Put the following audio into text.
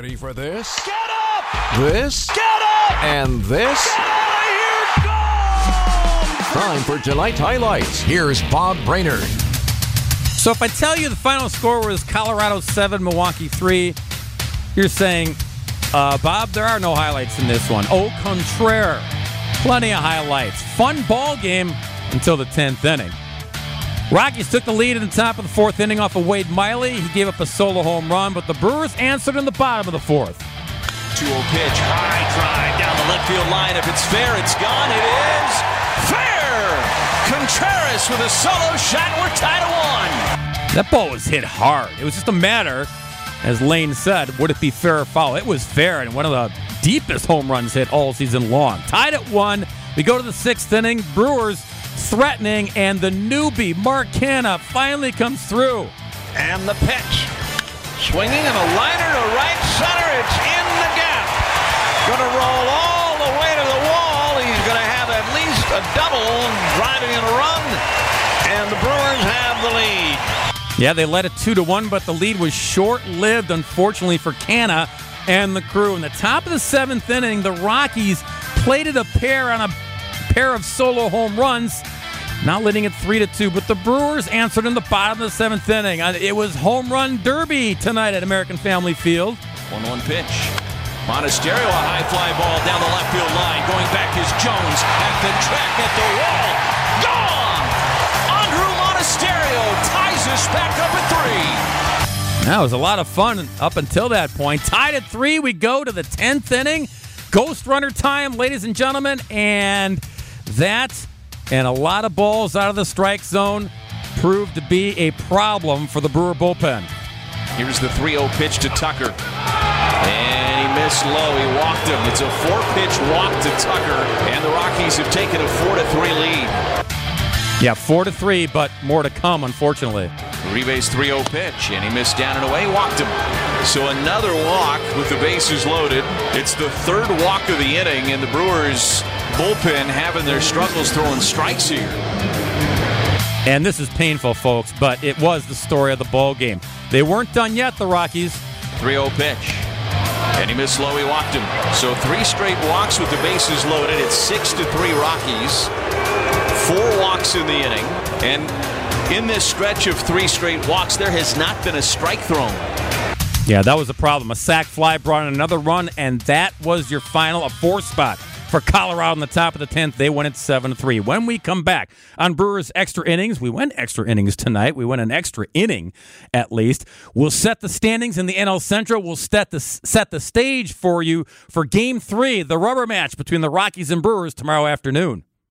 Ready for this? Get up! This? Get up! And this? Get out of here! Go! Time for tonight's highlights. Here's Bob Brainerd. So if I tell you the final score was Colorado 7, Milwaukee 3, you're saying, uh, Bob, there are no highlights in this one. Au contraire, plenty of highlights. Fun ball game until the 10th inning. Rockies took the lead in the top of the fourth inning off of Wade Miley. He gave up a solo home run, but the Brewers answered in the bottom of the fourth. 2 0 pitch, high drive down the left field line. If it's fair, it's gone. It is fair! Contreras with a solo shot. We're tied at one. That ball was hit hard. It was just a matter, as Lane said, would it be fair or foul? It was fair, and one of the deepest home runs hit all season long. Tied at one. We go to the sixth inning. Brewers threatening, and the newbie, Mark Canha, finally comes through. And the pitch. Swinging and a liner to right center. It's in the gap. Going to roll all the way to the wall. He's going to have at least a double driving in a run. And the Brewers have the lead. Yeah, they led it two to one, but the lead was short-lived, unfortunately for Canha and the crew. In the top of the seventh inning, the Rockies plated a pair on a pair of solo home runs, not leading it three to two. But the Brewers answered in the bottom of the seventh inning. Uh, It was home run derby tonight at American Family Field. 1 1 pitch. Monasterio, a high fly ball down the left field line. Going back is Jones at the track at the wall. Gone! Andruw Monasterio ties us back up at three. That was a lot of fun up until that point. Tied at three, we go to the 10th inning. Ghost runner time, ladies and gentlemen. And that and a lot of balls out of the strike zone proved to be a problem for the Brewer bullpen. Here's the 3 0 pitch to Tucker. And he missed low. He walked him. It's a four pitch walk to Tucker. And the Rockies have taken a 4 to 3 lead. Yeah, four to three, but more to come, unfortunately. Uribe's 3 0 pitch. And he missed down and away. Walked him. So another walk with the bases loaded. It's the third walk of the inning. And the Brewers bullpen having their struggles throwing strikes here. And this is painful, folks, but it was the story of the ball game. They weren't done yet, the Rockies. 3 0 pitch. And he missed low. He walked him. So three straight walks with the bases loaded. It's 6 to 3 Rockies. Four walks in the inning. And in this stretch of three straight walks, there has not been a strike thrown. Yeah, that was a problem. A sac fly brought in another run, and that was your final, a four spot for Colorado in the top of the 10th. They win it 7 3. When we come back on Brewers extra innings, we went extra innings tonight. We went an extra inning at least. We'll set the standings in the NL Central. We'll set the, set the stage for you for game three, the rubber match between the Rockies and Brewers tomorrow afternoon.